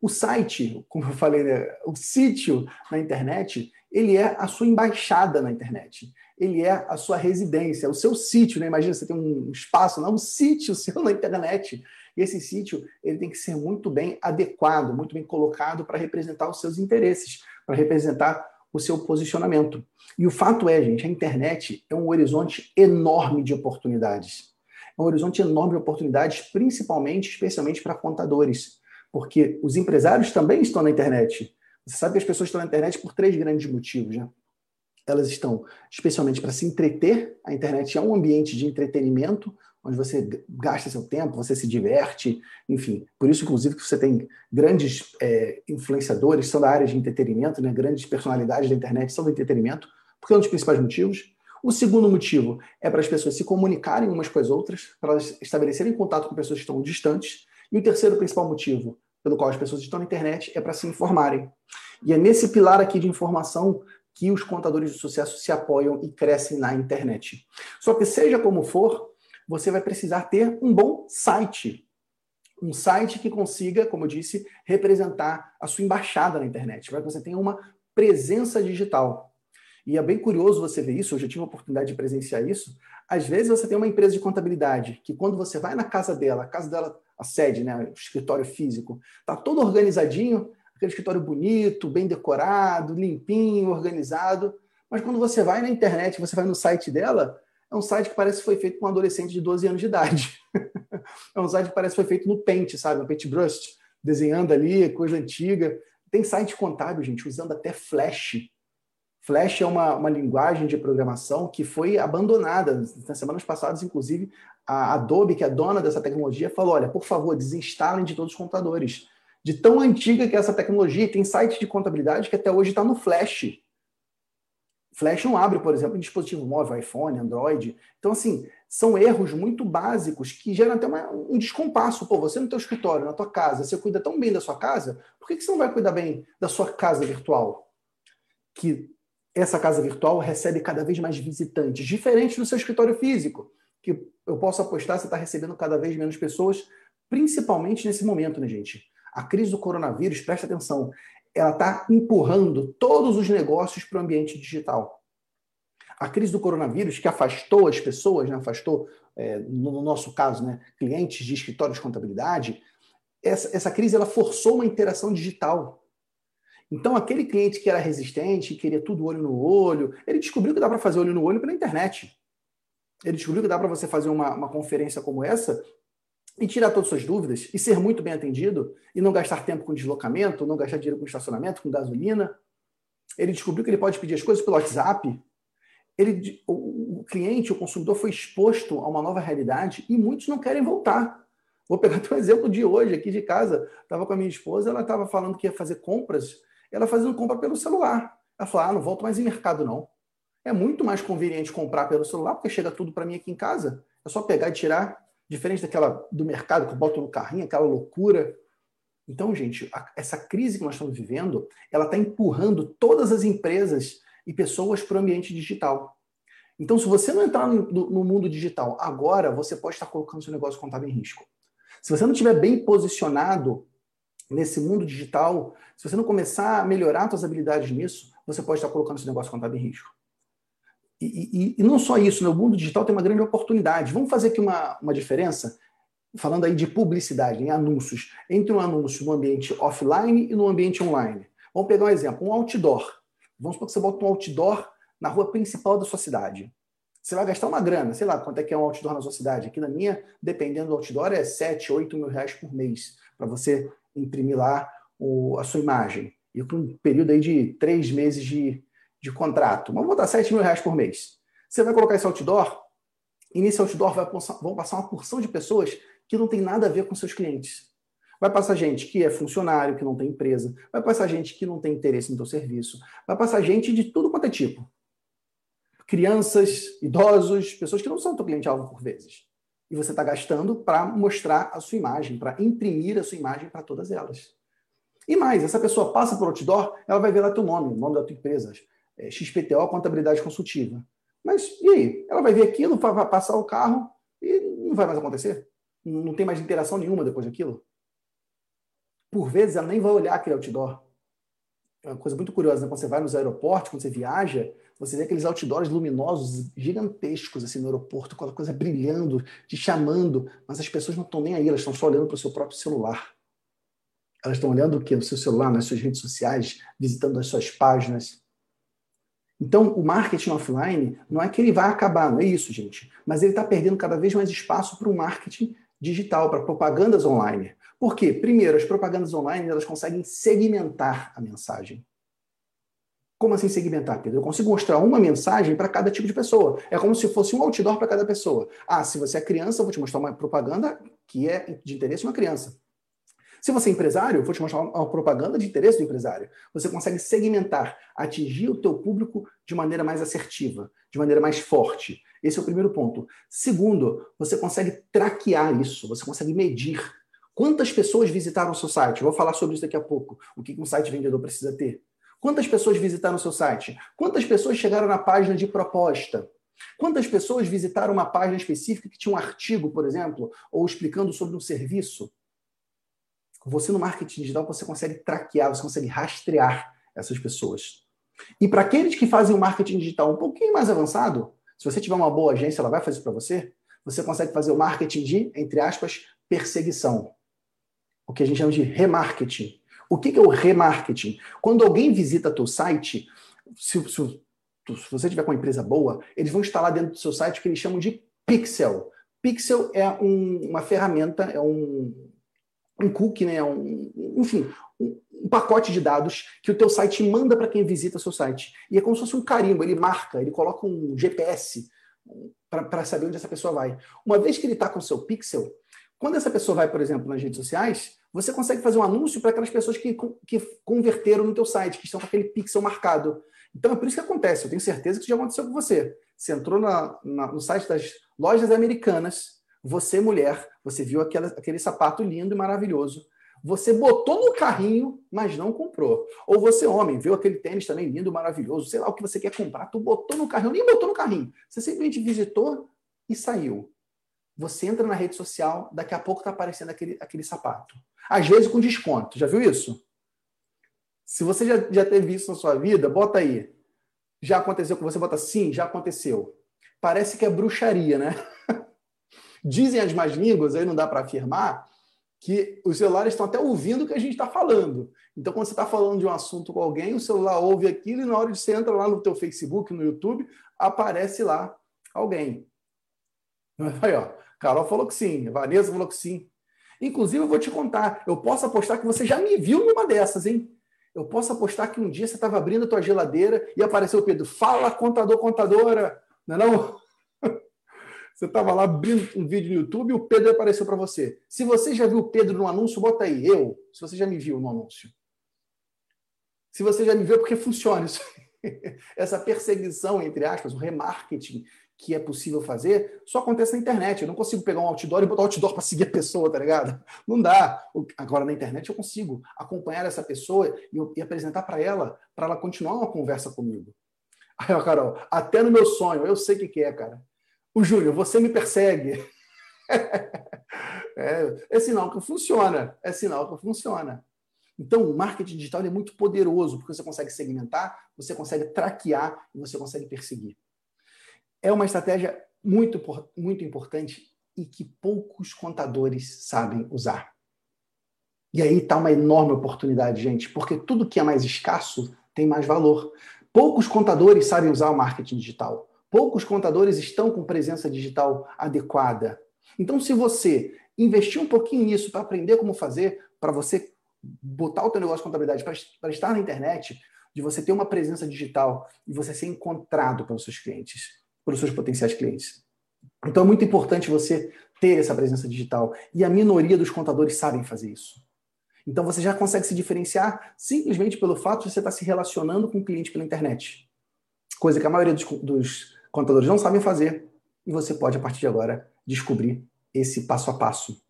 O site, como eu falei, né, o sítio na internet, ele é a sua embaixada na internet. Ele é a sua residência, o seu sítio, né? Imagina você tem um espaço, um sítio seu na internet. E esse sítio ele tem que ser muito bem adequado, muito bem colocado para representar os seus interesses, para representar o seu posicionamento. E o fato é, gente, a internet é um horizonte enorme de oportunidades. É um horizonte enorme de oportunidades, principalmente, especialmente para contadores, porque os empresários também estão na internet. Você sabe que as pessoas estão na internet por três grandes motivos, né? Elas estão especialmente para se entreter. A internet é um ambiente de entretenimento, onde você gasta seu tempo, você se diverte, enfim. Por isso, inclusive, que você tem grandes é, influenciadores, são da área de entretenimento, né? grandes personalidades da internet são do entretenimento, porque é um dos principais motivos. O segundo motivo é para as pessoas se comunicarem umas com as outras, para elas estabelecerem contato com pessoas que estão distantes. E o terceiro principal motivo pelo qual as pessoas estão na internet é para se informarem. E é nesse pilar aqui de informação que os contadores de sucesso se apoiam e crescem na internet. Só que seja como for, você vai precisar ter um bom site. Um site que consiga, como eu disse, representar a sua embaixada na internet, para que você tenha uma presença digital. E é bem curioso você ver isso, eu já tive a oportunidade de presenciar isso. Às vezes você tem uma empresa de contabilidade que quando você vai na casa dela, a casa dela a sede, né, o escritório físico, está todo organizadinho, aquele escritório bonito, bem decorado, limpinho, organizado. Mas quando você vai na internet, você vai no site dela, é um site que parece que foi feito com um adolescente de 12 anos de idade. é um site que parece que foi feito no Paint, sabe? No Paintbrush, desenhando ali, coisa antiga. Tem site contábil, gente, usando até Flash. Flash é uma, uma linguagem de programação que foi abandonada. Nas semanas passadas, inclusive, a Adobe, que é dona dessa tecnologia, falou: olha, por favor, desinstalem de todos os computadores. De tão antiga que é essa tecnologia, tem site de contabilidade que até hoje está no Flash. Flash não abre, por exemplo, em dispositivo móvel, iPhone, Android. Então, assim, são erros muito básicos que geram até uma, um descompasso. Pô, você no teu escritório, na tua casa, você cuida tão bem da sua casa, por que, que você não vai cuidar bem da sua casa virtual? Que essa casa virtual recebe cada vez mais visitantes, diferente do seu escritório físico que eu posso apostar você está recebendo cada vez menos pessoas, principalmente nesse momento, né, gente? A crise do coronavírus, presta atenção, ela está empurrando todos os negócios para o ambiente digital. A crise do coronavírus, que afastou as pessoas, né, afastou, é, no nosso caso, né, clientes de escritórios de contabilidade, essa, essa crise ela forçou uma interação digital. Então, aquele cliente que era resistente, que queria tudo olho no olho, ele descobriu que dá para fazer olho no olho pela internet ele descobriu que dá para você fazer uma, uma conferência como essa e tirar todas as suas dúvidas e ser muito bem atendido e não gastar tempo com deslocamento, não gastar dinheiro com estacionamento, com gasolina. Ele descobriu que ele pode pedir as coisas pelo WhatsApp. Ele, o, o cliente, o consumidor foi exposto a uma nova realidade e muitos não querem voltar. Vou pegar um exemplo de hoje, aqui de casa. Estava com a minha esposa, ela estava falando que ia fazer compras, ela fazendo compra pelo celular. Ela falou: ah, não volto mais em mercado, não. É muito mais conveniente comprar pelo celular, porque chega tudo para mim aqui em casa. É só pegar e tirar, diferente daquela do mercado que eu boto no carrinho, aquela loucura. Então, gente, a, essa crise que nós estamos vivendo, ela está empurrando todas as empresas e pessoas para o ambiente digital. Então, se você não entrar no, no, mundo digital agora, você pode estar colocando seu negócio contábil em risco. Se você não estiver bem posicionado nesse mundo digital, se você não começar a melhorar suas habilidades nisso, você pode estar colocando seu negócio contábil em risco. E, e, e, não só isso, né? o mundo digital tem uma grande oportunidade. Vamos fazer aqui uma, uma diferença, falando aí de publicidade, em anúncios, entre um anúncio no ambiente offline e no ambiente online. Vamos pegar um exemplo, um outdoor. Vamos supor que você bota um outdoor na rua principal da sua cidade. Você vai gastar uma grana, sei lá quanto é que é um outdoor na sua cidade. Aqui na minha, dependendo do outdoor, é 7, 8 mil reais por mês para você imprimir lá o, a sua imagem. E com um período aí de três meses de, de contrato. Vamos botar 7 mil reais por mês. Você vai colocar esse outdoor, e nesse outdoor vai, vão passar uma porção de pessoas que não tem nada a ver com seus clientes. Vai passar gente que é funcionário, que não tem empresa. Vai passar gente que não tem interesse no teu serviço. Vai passar gente de tudo quanto é tipo. Crianças, idosos, pessoas que não são teu cliente-alvo por vezes. E você está gastando para mostrar a sua imagem, para imprimir a sua imagem para todas elas. E mais, essa pessoa passa por outdoor, ela vai ver lá teu nome, o nome da tua empresa, é, XPTO, contabilidade consultiva. Mas e aí? Ela vai ver aquilo, vai passar o carro e não vai mais acontecer? Não tem mais interação nenhuma depois daquilo? por vezes ela nem vai olhar aquele outdoor. É uma coisa muito curiosa, né? quando você vai nos aeroportos, quando você viaja, você vê aqueles outdoors luminosos, gigantescos, assim, no aeroporto, com a coisa brilhando, te chamando, mas as pessoas não estão nem aí, elas estão só olhando para o seu próprio celular. Elas estão olhando o quê? No seu celular, nas suas redes sociais, visitando as suas páginas. Então, o marketing offline não é que ele vai acabar, não é isso, gente. Mas ele está perdendo cada vez mais espaço para o marketing digital, para propagandas online. Por quê? Primeiro, as propagandas online elas conseguem segmentar a mensagem. Como assim segmentar, Pedro? Eu consigo mostrar uma mensagem para cada tipo de pessoa. É como se fosse um outdoor para cada pessoa. Ah, se você é criança, eu vou te mostrar uma propaganda que é de interesse de uma criança. Se você é empresário, eu vou te mostrar uma propaganda de interesse do empresário. Você consegue segmentar, atingir o teu público de maneira mais assertiva, de maneira mais forte. Esse é o primeiro ponto. Segundo, você consegue traquear isso, você consegue medir. Quantas pessoas visitaram o seu site? Eu vou falar sobre isso daqui a pouco. O que um site vendedor precisa ter. Quantas pessoas visitaram o seu site? Quantas pessoas chegaram na página de proposta? Quantas pessoas visitaram uma página específica que tinha um artigo, por exemplo, ou explicando sobre um serviço? Você no marketing digital você consegue traquear, você consegue rastrear essas pessoas. E para aqueles que fazem o marketing digital um pouquinho mais avançado, se você tiver uma boa agência, ela vai fazer para você, você consegue fazer o marketing de, entre aspas, perseguição. O que a gente chama de remarketing. O que é o remarketing? Quando alguém visita teu site, se, se, se você tiver com uma empresa boa, eles vão instalar dentro do seu site o que eles chamam de pixel. Pixel é um, uma ferramenta, é um, um cookie, né? Um, enfim, um, pacote de dados que o teu site manda para quem visita seu site. E é como se fosse um carimbo, ele marca, ele coloca um GPS para saber onde essa pessoa vai. Uma vez que ele está com o seu pixel, quando essa pessoa vai, por exemplo, nas redes sociais, você consegue fazer um anúncio para aquelas pessoas que, que converteram no teu site, que estão com aquele pixel marcado. Então é por isso que acontece. Eu tenho certeza que isso já aconteceu com você. Você entrou na, na, no site das lojas americanas, você, mulher, você viu aquele, aquele sapato lindo e maravilhoso. Você botou no carrinho, mas não comprou. Ou você, homem, viu aquele tênis também lindo, maravilhoso, sei lá o que você quer comprar, tu botou no carrinho, nem botou no carrinho. Você simplesmente visitou e saiu. Você entra na rede social, daqui a pouco está aparecendo aquele, aquele sapato. Às vezes com desconto. Já viu isso? Se você já, já teve isso na sua vida, bota aí. Já aconteceu com você? Bota sim, já aconteceu. Parece que é bruxaria, né? Dizem as más línguas, aí não dá para afirmar, que os celulares estão até ouvindo o que a gente está falando. Então, quando você está falando de um assunto com alguém, o celular ouve aquilo e na hora de você entra lá no teu Facebook, no YouTube, aparece lá alguém. Aí, ó, Carol falou que sim, Vanessa falou que sim. Inclusive, eu vou te contar, eu posso apostar que você já me viu numa dessas, hein? Eu posso apostar que um dia você estava abrindo a tua geladeira e apareceu o Pedro, fala contador, contadora, não é não? Você estava lá abrindo um vídeo no YouTube e o Pedro apareceu para você. Se você já viu o Pedro no anúncio, bota aí, eu. Se você já me viu no anúncio. Se você já me viu, é porque funciona isso. Essa perseguição, entre aspas, o remarketing que é possível fazer, só acontece na internet. Eu não consigo pegar um outdoor e botar outdoor para seguir a pessoa, tá ligado? Não dá. Agora, na internet, eu consigo acompanhar essa pessoa e, e apresentar para ela, para ela continuar uma conversa comigo. Aí, ó, Carol, até no meu sonho, eu sei o que, que é, cara. O Júlio, você me persegue. é, é, sinal que funciona. É sinal que funciona. Então, o marketing digital é muito poderoso, porque você consegue segmentar, você consegue traquear e você consegue perseguir. É uma estratégia muito, muito importante e que poucos contadores sabem usar. E aí está uma enorme oportunidade, gente, porque tudo que é mais escasso tem mais valor. Poucos contadores sabem usar o marketing digital. Poucos contadores estão com presença digital adequada. Então, se você investir um pouquinho nisso para aprender como fazer, para você botar o teu negócio de contabilidade para estar na internet, de você ter uma presença digital e você ser encontrado pelos seus clientes, pelos seus potenciais clientes. Então é muito importante você ter essa presença digital e a minoria dos contadores sabem fazer isso. Então você já consegue se diferenciar simplesmente pelo fato de você estar se relacionando com o cliente pela internet. Coisa que a maioria dos, dos contadores não sabem fazer, e você pode, a partir de agora, descobrir esse passo a passo.